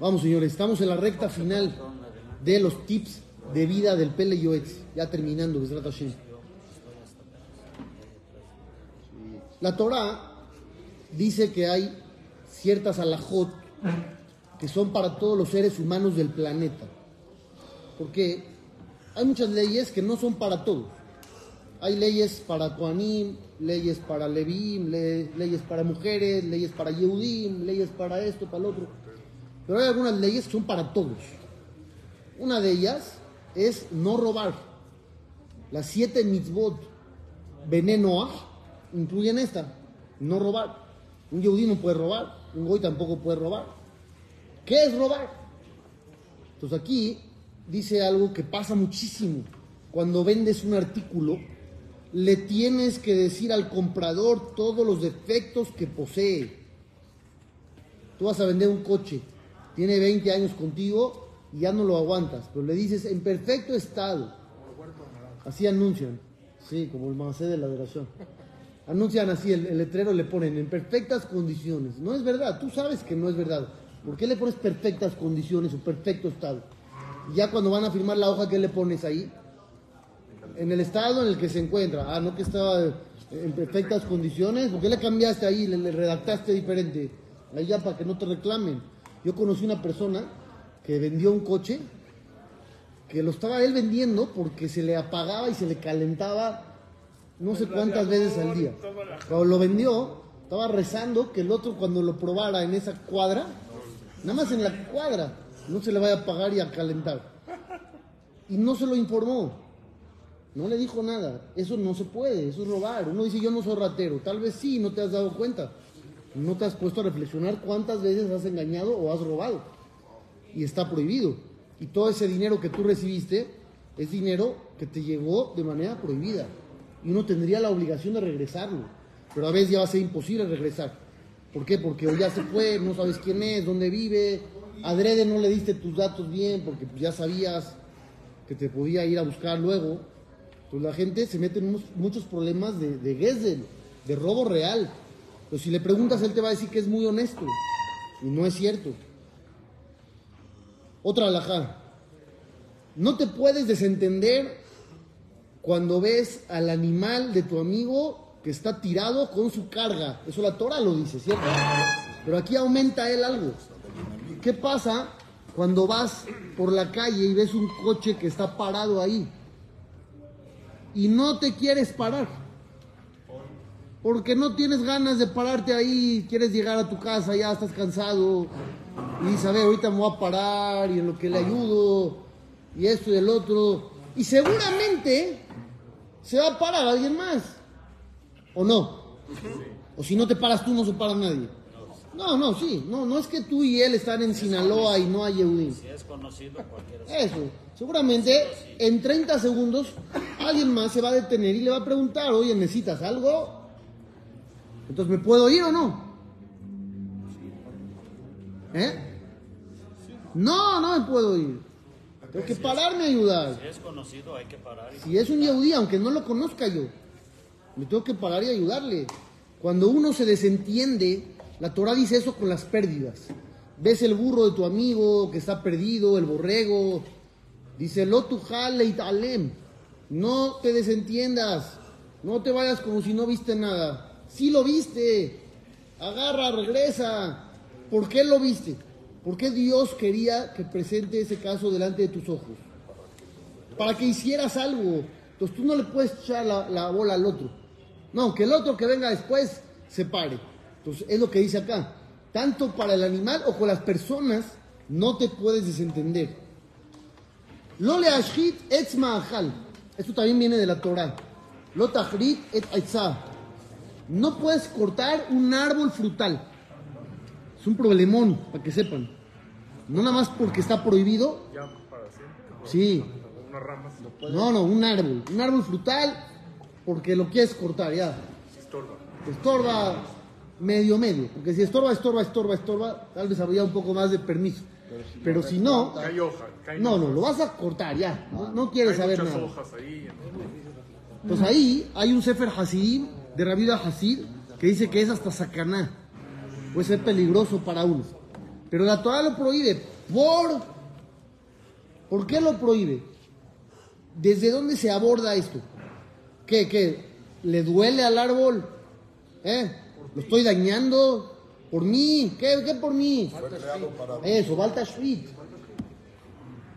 Vamos, señores, estamos en la recta final de los tips de vida del Pele Yoetz. Ya terminando, Besrat Hashem. La Torah dice que hay ciertas alajot que son para todos los seres humanos del planeta. Porque hay muchas leyes que no son para todos. Hay leyes para Koanim, leyes para Levim, le- leyes para mujeres, leyes para Yehudim, leyes para esto, para lo otro. Pero hay algunas leyes que son para todos. Una de ellas es no robar. Las siete mitzvot venenoah incluyen esta, no robar. Un Yehudí no puede robar, un Goy tampoco puede robar. ¿Qué es robar? Entonces aquí dice algo que pasa muchísimo. Cuando vendes un artículo, le tienes que decir al comprador todos los defectos que posee. Tú vas a vender un coche, tiene 20 años contigo y ya no lo aguantas, pero le dices en perfecto estado. Así anuncian, sí, como el macé de la adoración. Anuncian así, el, letrero le ponen en perfectas condiciones. No es verdad, tú sabes que no es verdad. ¿Por qué le pones perfectas condiciones o perfecto estado? Y ya cuando van a firmar la hoja, ¿qué le pones ahí? En el estado en el que se encuentra. Ah, no que estaba en perfectas condiciones. ¿Por qué le cambiaste ahí? Le, le redactaste diferente. Ya para que no te reclamen. Yo conocí una persona que vendió un coche que lo estaba él vendiendo porque se le apagaba y se le calentaba no sé cuántas veces al día. Cuando lo vendió, estaba rezando que el otro cuando lo probara en esa cuadra, nada más en la cuadra, no se le vaya a apagar y a calentar. Y no se lo informó. No le dijo nada. Eso no se puede, eso es robar. Uno dice, yo no soy ratero. Tal vez sí, no te has dado cuenta. No te has puesto a reflexionar cuántas veces has engañado o has robado. Y está prohibido. Y todo ese dinero que tú recibiste es dinero que te llegó de manera prohibida. Y uno tendría la obligación de regresarlo. Pero a veces ya va a ser imposible regresar. ¿Por qué? Porque o ya se fue, no sabes quién es, dónde vive. Adrede no le diste tus datos bien porque pues, ya sabías que te podía ir a buscar luego. Pues la gente se mete en muchos problemas de, de Gesell, de robo real. Pero si le preguntas, él te va a decir que es muy honesto. Y no es cierto. Otra alajá. No te puedes desentender cuando ves al animal de tu amigo que está tirado con su carga. Eso la Torah lo dice, ¿cierto? Pero aquí aumenta él algo. ¿Qué pasa cuando vas por la calle y ves un coche que está parado ahí? Y no te quieres parar. Porque no tienes ganas de pararte ahí, quieres llegar a tu casa, ya estás cansado. Y dices, a ver, ahorita me voy a parar y en lo que le ayudo, y esto y el otro. Y seguramente se va a parar alguien más. ¿O no? O si no te paras tú, no se para nadie. No, no, sí. No, no es que tú y él están en Sinaloa y no hay Yehudim. Si es conocido, cualquiera. Eso. Seguramente en 30 segundos alguien más se va a detener y le va a preguntar, oye, ¿necesitas algo? Entonces, ¿me puedo ir o no? ¿Eh? No, no me puedo ir. Tengo que pararme a ayudar. Si es conocido, hay que parar. Si es un yehudí, aunque no lo conozca yo, me tengo que parar y ayudarle. Cuando uno se desentiende, la Torah dice eso con las pérdidas. Ves el burro de tu amigo que está perdido, el borrego. Dice. No te desentiendas. No te vayas como si no viste nada. Sí lo viste. Agarra, regresa. ¿Por qué lo viste? ¿Por qué Dios quería que presente ese caso delante de tus ojos? para que hicieras algo. Entonces tú no le puedes echar la, la bola al otro. No, que el otro que venga después se pare. Entonces es lo que dice acá. Tanto para el animal o con las personas no te puedes desentender. Lo ashit etz. Esto también viene de la Torah. Lo et aitzah. No puedes cortar un árbol frutal. Es un problemón, para que sepan. No nada más porque está prohibido, Ya para siempre. Sí. Unas ramas. No, no, un árbol. Un árbol frutal porque lo quieres cortar ya. Estorba. Estorba medio, medio. Porque si estorba, estorba, estorba, estorba, tal vez habría un poco más de permiso. Pero si no, hoja. No, no, lo vas a cortar ya. No, no quieres Hay saber muchas nada. hojas ahí. Pues ahí hay un Sefer Hasidim de Rabida Hasid que dice que es hasta sacaná. Puede ser peligroso para uno. Pero la Torah lo prohíbe. ¿Por? ¿Por qué lo prohíbe? ¿Desde dónde se aborda esto? ¿Qué? ¿Qué? ¿Le duele al árbol? ¿Eh? ¿Lo estoy dañando? ¿Por mí? ¿Qué, qué por mí? Eso, Balta Shvit.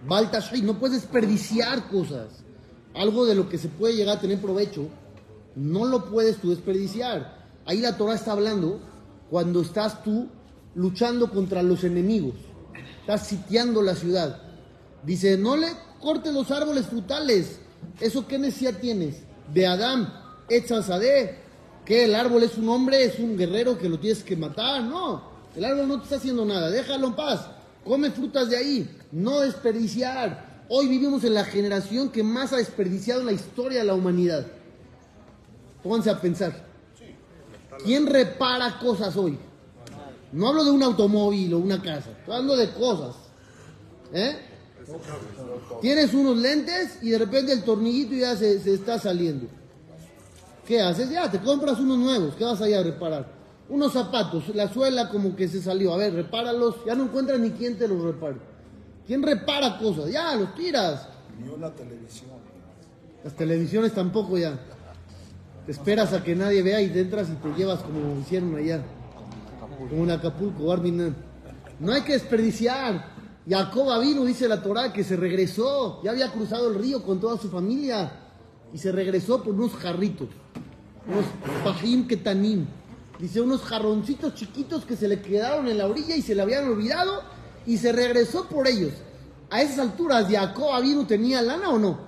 Balta Shvit. No puedes desperdiciar cosas. Algo de lo que se puede llegar a tener provecho, no lo puedes tú desperdiciar. Ahí la Torah está hablando cuando estás tú luchando contra los enemigos. Estás sitiando la ciudad. Dice, no le cortes los árboles frutales. ¿Eso qué necesidad tienes? De Adán, Etzazadeh, que el árbol es un hombre, es un guerrero que lo tienes que matar. No, el árbol no te está haciendo nada. Déjalo en paz. Come frutas de ahí. No desperdiciar. Hoy vivimos en la generación que más ha desperdiciado en la historia de la humanidad. Pónganse a pensar. ¿Quién repara cosas hoy? No hablo de un automóvil o una casa, estoy hablando de cosas. ¿Eh? Tienes unos lentes y de repente el tornillito ya se, se está saliendo. ¿Qué haces? Ya, te compras unos nuevos. ¿Qué vas a ir a reparar? Unos zapatos, la suela como que se salió. A ver, repáralos. Ya no encuentras ni quién te los repare. ¿Quién repara cosas? Ya, los tiras. Ni una televisión. Las televisiones tampoco ya. Te esperas a que nadie vea y te entras y te llevas como hicieron allá. Como en Acapulco, Barminan. No hay que desperdiciar. Jacob vino, dice la Torah, que se regresó. Ya había cruzado el río con toda su familia. Y se regresó por unos jarritos. Unos pajim ketanim. Dice unos jarroncitos chiquitos que se le quedaron en la orilla y se le habían olvidado. Y se regresó por ellos. A esas alturas, Jacob vino tenía lana o no?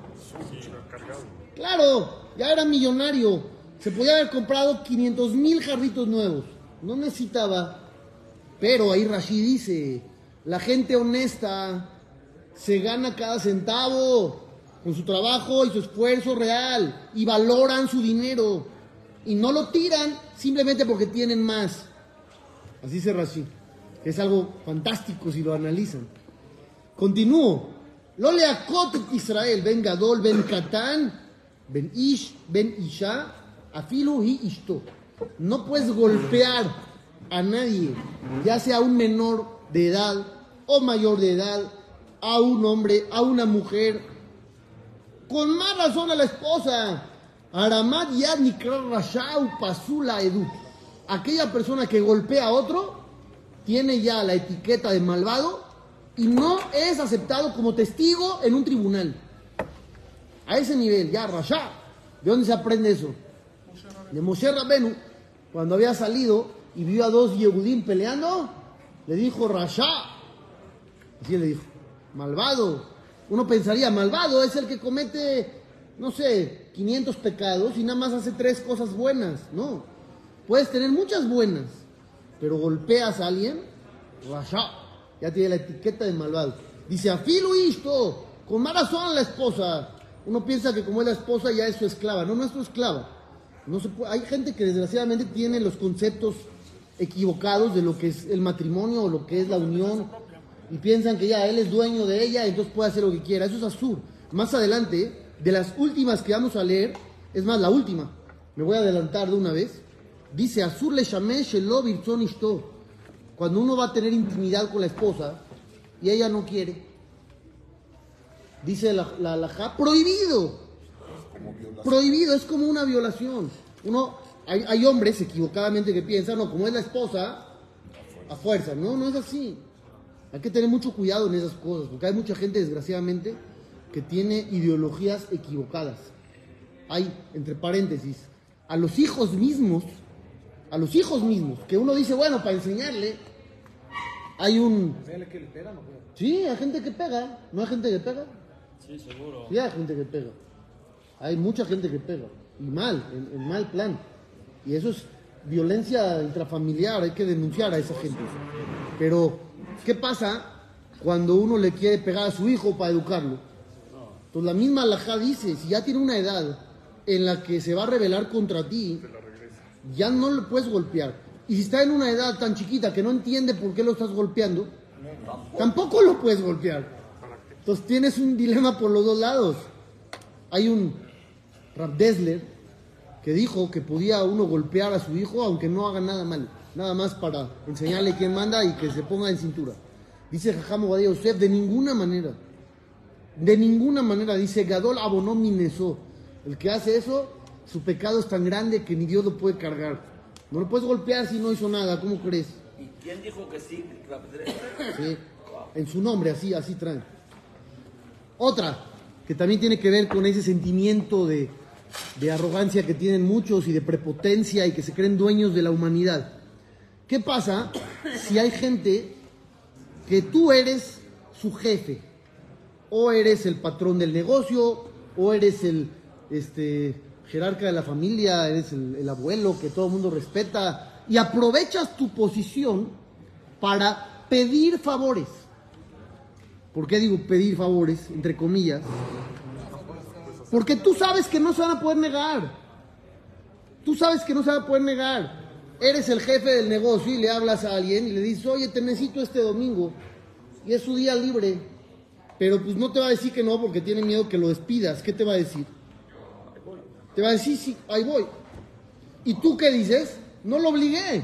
Claro, ya era millonario. Se podía haber comprado 500 mil jarritos nuevos. No necesitaba. Pero ahí Rashid dice, la gente honesta se gana cada centavo con su trabajo y su esfuerzo real y valoran su dinero y no lo tiran simplemente porque tienen más. Así dice Rashid. Es algo fantástico si lo analizan. Continúo. Lo leakot et Israel, ben Gadol, ben Katán, ben Ish, ben Isha, afilu hi ishto. No puedes golpear a nadie, ya sea un menor de edad o mayor de edad, a un hombre, a una mujer. Con más razón a la esposa. Aramat yad nikra rashau pasula edu. Aquella persona que golpea a otro tiene ya la etiqueta de malvado y no es aceptado como testigo en un tribunal. A ese nivel, ya, Rasha. ¿De dónde se aprende eso? De Moshe Rabenu, cuando había salido y vio a dos Yehudim peleando, le dijo Rasha. Así le dijo, malvado. Uno pensaría, malvado es el que comete, no sé, 500 pecados y nada más hace tres cosas buenas. No, puedes tener muchas buenas, pero golpeas a alguien, Rasha ya tiene la etiqueta de malvado. Dice, afilo esto, con más razón a la esposa. Uno piensa que como es la esposa ya es su esclava. No, no es su esclava. No Hay gente que desgraciadamente tiene los conceptos equivocados de lo que es el matrimonio o lo que es la unión y piensan que ya él es dueño de ella, entonces puede hacer lo que quiera. Eso es azul. Más adelante, de las últimas que vamos a leer, es más, la última, me voy a adelantar de una vez, dice, azul le llamé shelo ishto. Cuando uno va a tener intimidad con la esposa y ella no quiere, dice la, la halajá, prohibido. Prohibido, es como una violación. Uno, hay, hay hombres equivocadamente que piensan, no, como es la esposa, a fuerza. No, no es así. Hay que tener mucho cuidado en esas cosas, porque hay mucha gente, desgraciadamente, que tiene ideologías equivocadas. Hay, entre paréntesis, a los hijos mismos, a los hijos mismos, que uno dice, bueno, para enseñarle, hay un... Sí, hay gente que pega, ¿no hay gente que pega? Sí, seguro. Sí, hay gente que pega. Hay mucha gente que pega. Y mal, en, en mal plan. Y eso es violencia intrafamiliar, hay que denunciar a esa gente. Pero, ¿qué pasa cuando uno le quiere pegar a su hijo para educarlo? Entonces la misma alajá dice, si ya tiene una edad en la que se va a rebelar contra ti, ya no le puedes golpear. Y si está en una edad tan chiquita que no entiende por qué lo estás golpeando, tampoco lo puedes golpear. Entonces tienes un dilema por los dos lados. Hay un Rab Dessler que dijo que podía uno golpear a su hijo aunque no haga nada mal. nada más para enseñarle quién manda y que se ponga en cintura. Dice Jajam Obadiah Yosef, de ninguna manera, de ninguna manera, dice Gadol abonó minesó. El que hace eso, su pecado es tan grande que ni Dios lo puede cargar. No lo puedes golpear si no hizo nada, ¿cómo crees? ¿Y quién dijo que sí? Sí, en su nombre, así, así traen. Otra, que también tiene que ver con ese sentimiento de, arrogancia que tienen muchos y de prepotencia y que se creen dueños de la humanidad. ¿Qué pasa si hay gente que tú eres su jefe? O eres el patrón del negocio, o eres el este, jerarca de la familia, eres el, el abuelo que todo el mundo respeta, y aprovechas tu posición para pedir favores. ¿Por qué digo pedir favores, entre comillas? Porque tú sabes que no se van a poder negar. Tú sabes que no se van a poder negar. Eres el jefe del negocio y le hablas a alguien y le dices, oye, te necesito este domingo. Y es su día libre. Pero pues no te va a decir que no porque tiene miedo que lo despidas. ¿Qué te va a decir? Te va a decir, sí, ahí voy. ¿Y tú qué dices? No lo obligué.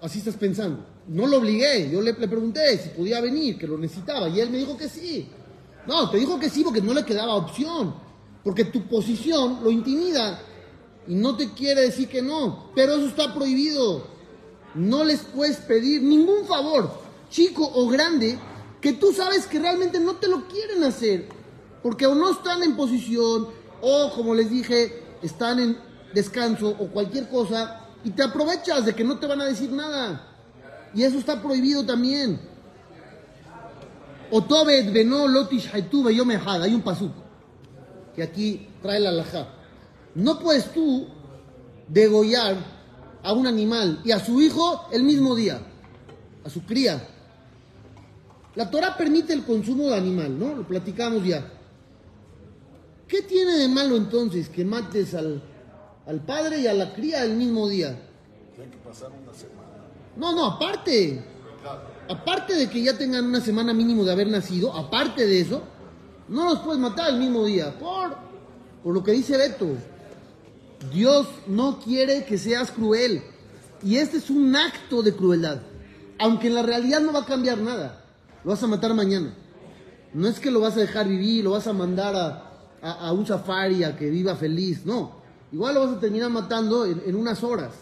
Así estás pensando. No lo obligué. Yo le, pregunté si podía venir, que lo necesitaba. Y él me dijo que sí. No, te dijo que sí porque no le quedaba opción. Porque tu posición lo intimida. Y no te quiere decir que no. Pero eso está prohibido. No les puedes pedir ningún favor, chico o grande, que tú sabes que realmente no te lo quieren hacer. Porque o no están en posición, o como les dije, están en descanso o cualquier cosa. Y te aprovechas de que no te van a decir nada. Y eso está prohibido también. Otobet beno lotish. Hay un pasuk que aquí trae la alajá. No puedes tú degollar a un animal y a su hijo el mismo día, a su cría. La Torah permite el consumo de animal, ¿no? Lo platicamos ya. ¿Qué tiene de malo entonces que mates al, al padre y a la cría el mismo día? Que pasar una semana. No, no, aparte. Aparte de que ya tengan una semana mínimo de haber nacido, aparte de eso, no los puedes matar el mismo día. Por, por lo que dice Beto. Dios no quiere que seas cruel. Y este es un acto de crueldad. Aunque en la realidad no va a cambiar nada. Lo vas a matar mañana. No es que lo vas a dejar vivir, lo vas a mandar a, a- a un safari a que viva feliz. No. Igual lo vas a terminar matando en- en unas horas.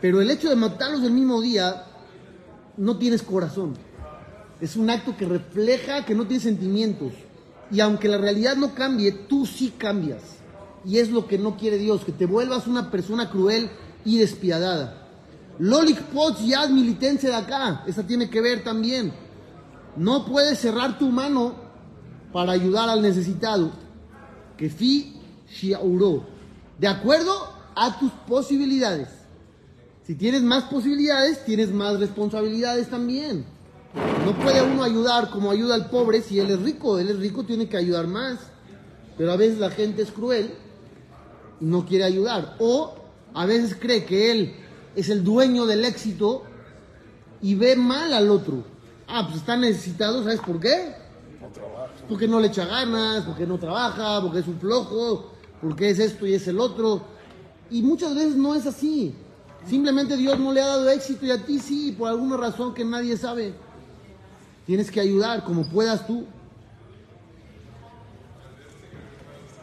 Pero el hecho de matarlos el mismo día, no tienes corazón. Es un acto que refleja que no tienes sentimientos. Y aunque la realidad no cambie, tú sí cambias. Y es lo que no quiere Dios, que te vuelvas una persona cruel y despiadada. Lolik Potts Yad militense de acá, esa tiene que ver también. No puedes cerrar tu mano para ayudar al necesitado. Que fi shiauro. De acuerdo a tus posibilidades. Si tienes más posibilidades, tienes más responsabilidades también. No puede uno ayudar como ayuda al pobre si él es rico. Él es rico, tiene que ayudar más. Pero a veces la gente es cruel y no quiere ayudar. O a veces cree que él es el dueño del éxito y ve mal al otro. Ah, pues está necesitado, ¿sabes por qué? Porque no le echa ganas, porque no trabaja, porque es un flojo, porque es esto y es el otro. Y muchas veces no es así. Simplemente Dios no le ha dado éxito y a ti sí, por alguna razón que nadie sabe. Tienes que ayudar como puedas tú.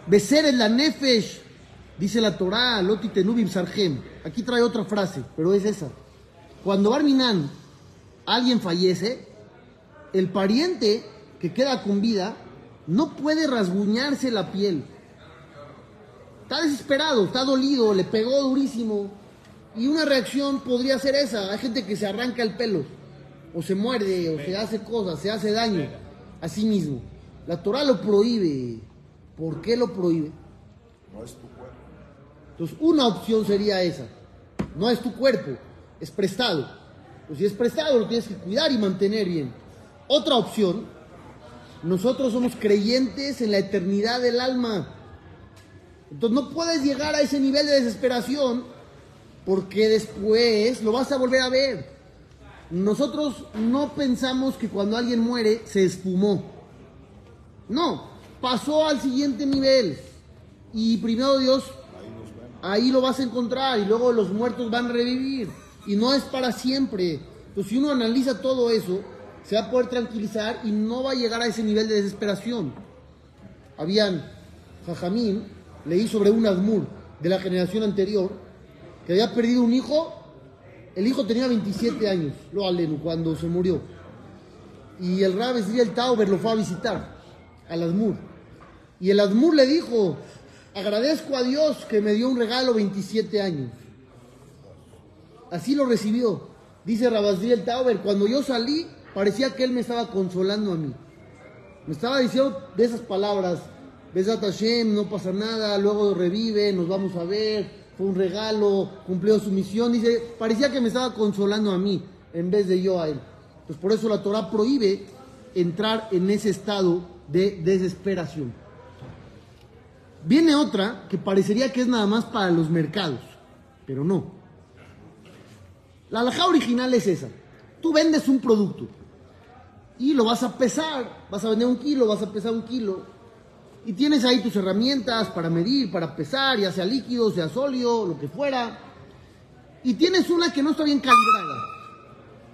Becer en la nefesh, dice la Torah, Loti Tenubim Sargem. Aquí trae otra frase, pero es esa. Cuando Barminan alguien fallece, el pariente que queda con vida no puede rasguñarse la piel. Está desesperado, está dolido, le pegó durísimo. Y una reacción podría ser esa. Hay gente que se arranca el pelo, o se muerde, o se hace cosas, se hace daño a sí mismo. La Torah lo prohíbe. ¿Por qué lo prohíbe? No es tu cuerpo. Entonces, una opción sería esa. No es tu cuerpo, es prestado. Pues si es prestado, lo tienes que cuidar y mantener bien. Otra opción, nosotros somos creyentes en la eternidad del alma. Entonces no puedes llegar a ese nivel de desesperación porque después lo vas a volver a ver. Nosotros no pensamos que cuando alguien muere se esfumó. No, pasó al siguiente nivel. Y primero Dios, ahí lo vas a encontrar y luego los muertos van a revivir. y no es para siempre. Entonces, si uno analiza todo eso, se va a poder tranquilizar y no va a llegar a ese nivel de desesperación. Habían, Jajamín, leí sobre un Admur de la generación anterior, que había perdido un hijo, el hijo tenía 27 años, lo alenu, cuando se murió. Y el Rab el Tauber lo fue a visitar al Admur. Y el Admur le dijo, agradezco a Dios que me dio un regalo 27 años. Así lo recibió. Dice el Tauber, cuando yo salí, parecía que él me estaba consolando a mí. Me estaba diciendo de esas palabras, Besat Hashem, no pasa nada, luego revive, nos vamos a ver, fue un regalo, cumplió su misión. Dice, parecía que me estaba consolando a mí en vez de yo a él. Pues por eso la Torah prohíbe entrar en ese estado de desesperación. Viene otra que parecería que es nada más para los mercados, pero no. La alhaja original es esa. Tú vendes un producto y lo vas a pesar, vas a vender un kilo, vas a pesar un kilo, y tienes ahí tus herramientas para medir, para pesar, ya sea líquido, sea sólido, lo que fuera, y tienes una que no está bien calibrada,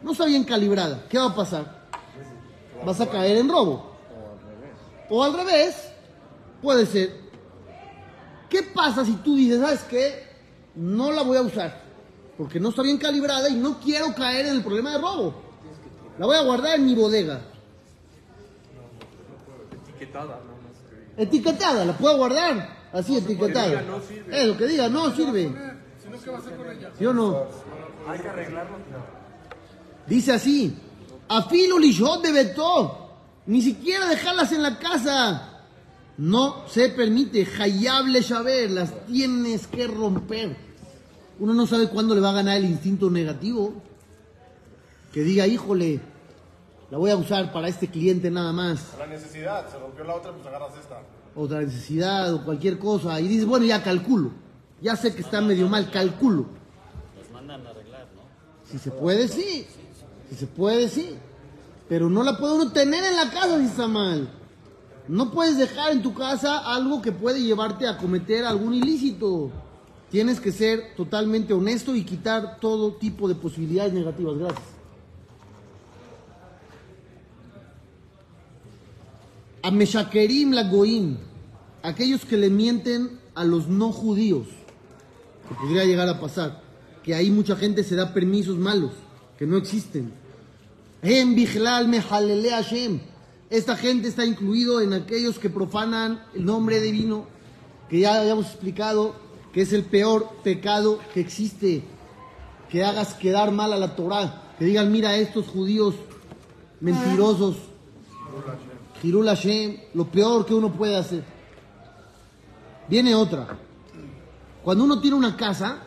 no está bien calibrada, ¿qué va a pasar? Vas a caer en robo. O al revés, puede ser. ¿Qué pasa si tú dices, sabes qué? No la voy a usar, porque no está bien calibrada y no quiero caer en el problema de robo. La voy a guardar en mi bodega. Etiquetada. Etiquetada, la puedo guardar. Así etiquetada. diga no sirve. Eh, lo que diga, no sirve. ¿Sí o no? Hay que arreglarlo. Dice así. Afilo lishot de beto. Ni siquiera dejarlas en la casa. No se permite. Hayable saber. Las tienes que romper. Uno no sabe cuándo le va a ganar el instinto negativo. Que diga, híjole, la voy a usar para este cliente nada más. La necesidad, se rompió la otra, pues agarras esta. otra necesidad o cualquier cosa y dices, bueno, ya calculo. Ya sé que está medio mal, calculo. Los mandan a arreglar, ¿no? Si se puede, sí. Si se puede, sí. Pero no la puede uno tener en la casa si está mal. No puedes dejar en tu casa algo que puede llevarte a cometer algún ilícito. Tienes que ser totalmente honesto y quitar todo tipo de posibilidades negativas. Gracias. A Meshakerim la Goim, aquellos que le mienten a los no judíos, que podría llegar a pasar, que ahí mucha gente se da permisos malos, que no existen. Em Bichlal Mehalele Hashem. Esta gente está incluido en aquellos que profanan el nombre divino, que ya habíamos explicado que es el peor pecado que existe, que hagas quedar mal a la Torah, que digan, mira, estos judíos mentirosos, Hirul Hashem, lo peor que uno puede hacer. Viene otra. Cuando uno tiene una casa,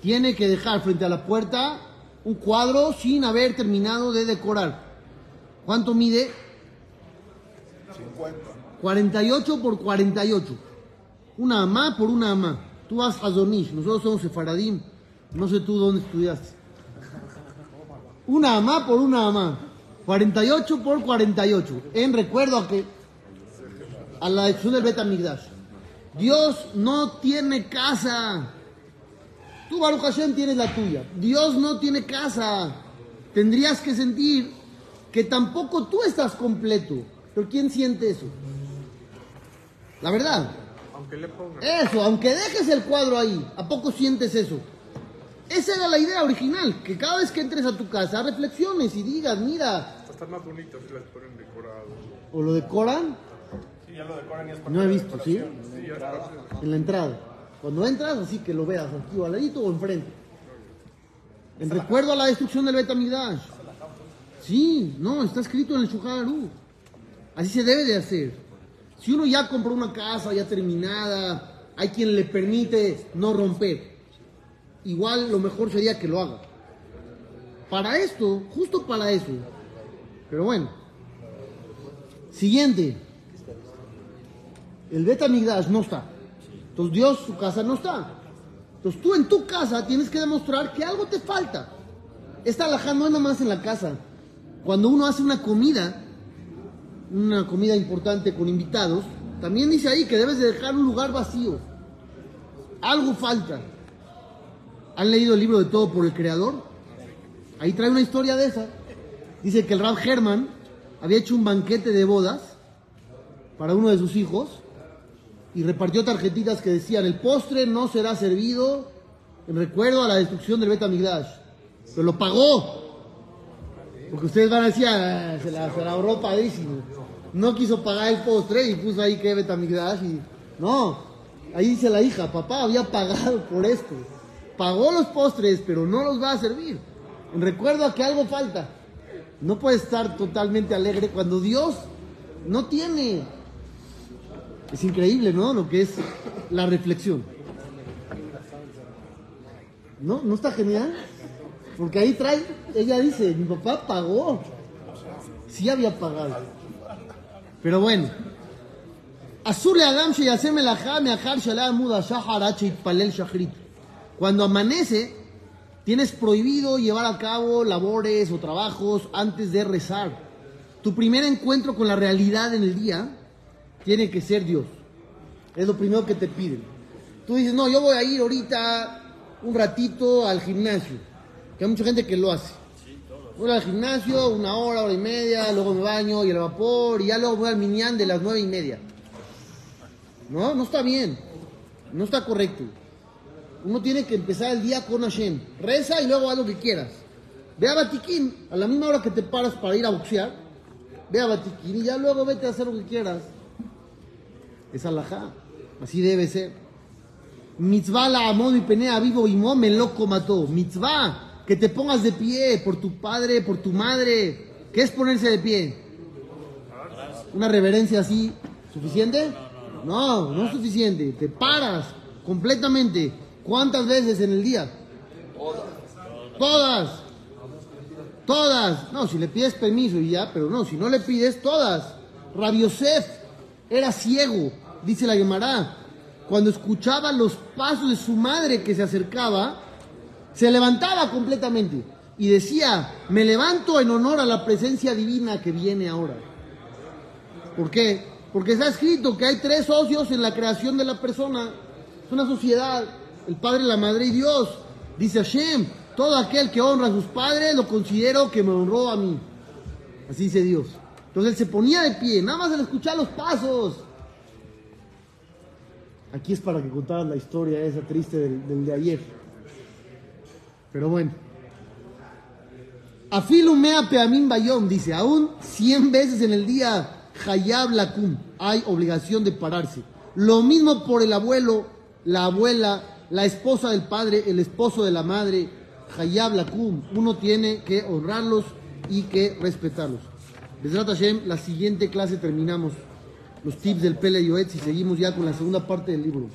tiene que dejar frente a la puerta un cuadro sin haber terminado de decorar. ¿Cuánto mide? 50. 48 por 48. Una amá por una amá. Tú vas a Zonish, nosotros somos sefaradim. No sé tú dónde estudiaste. Una amá por una amá. 48 por 48. En recuerdo a que a la destrucción del Betamigdash. Dios no tiene casa. Tú, Baruch Hashem, tienes la tuya. Dios no tiene casa. Tendrías que sentir que tampoco tú estás completo. Pero ¿quién siente eso? La verdad. Aunque le pongan. Eso, aunque dejes el cuadro ahí, ¿a poco sientes eso? Esa era la idea original, que cada vez que entres a tu casa reflexiones y digas, mira, Están más bonitos si las ponen decorados. o lo decoran, Sí, ya lo decoran y es parte no he visto, ¿sí? Sí, ya está. En la entrada. Cuando entras, así que lo veas aquí o al ladito o enfrente. En recuerdo a la destrucción del Betamidash. Sí, no, está escrito en el Shulchan Aruch. Así se debe de hacer. Si uno ya compró una casa ya terminada, hay quien le permite no romper. Igual lo mejor sería que lo haga. Para esto, justo para eso. Pero bueno. Siguiente. El Betamigdash no está. Entonces Dios, su casa no está. Entonces tú en tu casa tienes que demostrar que algo te falta. Esta alhaja no nada más en la casa. Cuando uno hace una comida, una comida importante con invitados, también dice ahí que debes de dejar un lugar vacío. Algo falta. ¿Han leído el libro de Todo por el Creador? Ahí trae una historia de esa. Dice que el Rab Herman había hecho un banquete de bodas para uno de sus hijos y repartió tarjetitas que decían el postre no será servido en recuerdo a la destrucción del Bet Amigdash. Pero lo pagó. Porque ustedes van a decir, "Ah, se la, se la ahorró padrísimo. No quiso pagar el postre y puso ahí que Bet Amigdash y... No, ahí dice la hija, papá había pagado por esto pagó los postres, pero no los va a servir. Recuerda que algo falta. No puede estar totalmente alegre cuando Dios no tiene. Es increíble, ¿no? Lo que es la reflexión. ¿No? ¿No está genial? Porque ahí trae, ella dice, mi papá pagó. Sí había pagado. Pero bueno. Azul Adam Muda Palel Shahrit. Cuando amanece, tienes prohibido llevar a cabo labores o trabajos antes de rezar. Tu primer encuentro con la realidad en el día tiene que ser Dios. Es lo primero que te piden. Tú dices, no, yo voy a ir ahorita un ratito al gimnasio. Que hay mucha gente que lo hace. Voy al gimnasio, una hora, hora y media, luego me baño y el vapor, y ya luego voy al minián de las nueve y media. No, no está bien. No está correcto. Uno tiene que empezar el día con Hashem. Reza y luego haz lo que quieras. Ve a Batiquín a la misma hora que te paras para ir a boxear. Ve a Batiquín y ya luego vete a hacer lo que quieras. Es alajá. Así debe ser. Mitzvah la amor y penea vivo y mo me loco mató. Mitzvah, que te pongas de pie por tu padre, por tu madre. ¿Qué es ponerse de pie? ¿Una reverencia así suficiente? No, no es suficiente. Te paras completamente. ¿Cuántas veces en el día? Todas. Todas. No, si le pides permiso y ya, pero no, si no le pides, todas. Rabbi Yosef era ciego, dice la Gemara. Cuando escuchaba los pasos de su madre que se acercaba, se levantaba completamente y decía, me levanto en honor a la presencia divina que viene ahora. ¿Por qué? Porque está escrito que hay tres socios en la creación de la persona. Es una sociedad, el Padre, la Madre y Dios. Dice Hashem, todo aquel que honra a sus padres lo considero que me honró a mí. Así dice Dios. Entonces él se ponía de pie, nada más al escuchar los pasos. Aquí es para que contaras la historia esa triste del, del de ayer. Pero bueno. Afilu mea peamim bayom, dice, aún 100 veces en el día Hayab Lakum, hay obligación de pararse. Lo mismo por el abuelo, la abuela, la esposa del padre, el esposo de la madre, Hayab Lakum. Uno tiene que honrarlos y que respetarlos. Besrat la siguiente clase terminamos los tips del Pele Yoetz y seguimos ya con la segunda parte del libro.